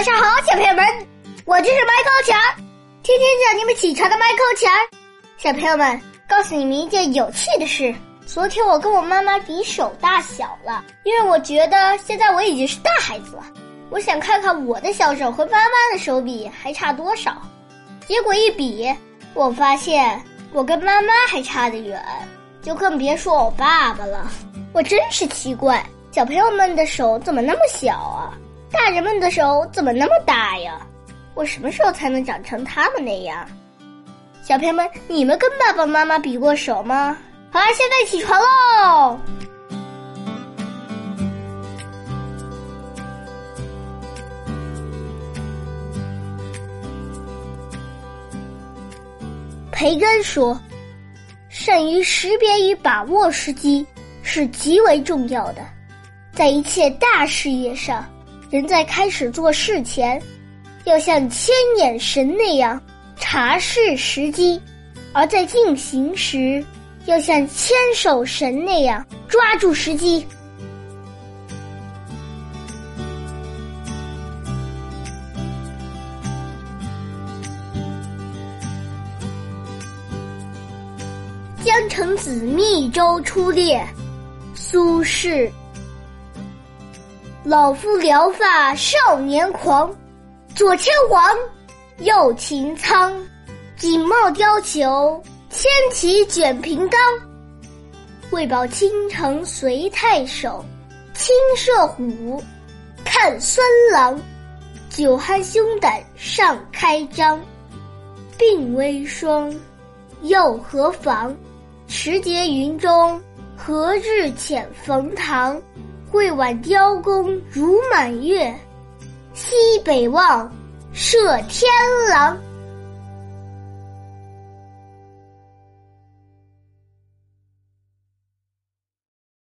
晚上好，小朋友们，我就是 Michael 强，天天叫你们起床的 Michael 强。小朋友们，告诉你们一件有趣的事：昨天我跟我妈妈比手大小了，因为我觉得现在我已经是大孩子了，我想看看我的小手和妈妈的手比还差多少。结果一比，我发现我跟妈妈还差得远，就更别说我爸爸了。我真是奇怪，小朋友们的手怎么那么小啊？人们的手怎么那么大呀？我什么时候才能长成他们那样？小朋友们，你们跟爸爸妈妈比过手吗？好啦，现在起床喽！培根说：“善于识别与把握时机是极为重要的，在一切大事业上。”人在开始做事前，要像千眼神那样查视时机；而在进行时，要像牵手神那样抓住时机。江城子密州出猎，苏轼。老夫聊发少年狂，左牵黄，右擎苍，锦帽貂裘，千骑卷平冈。为保倾城随太守，亲射虎，看孙郎。酒酣胸胆尚开张，鬓微霜，又何妨？持节云中，何日遣冯唐？会挽雕弓如满月，西北望，射天狼。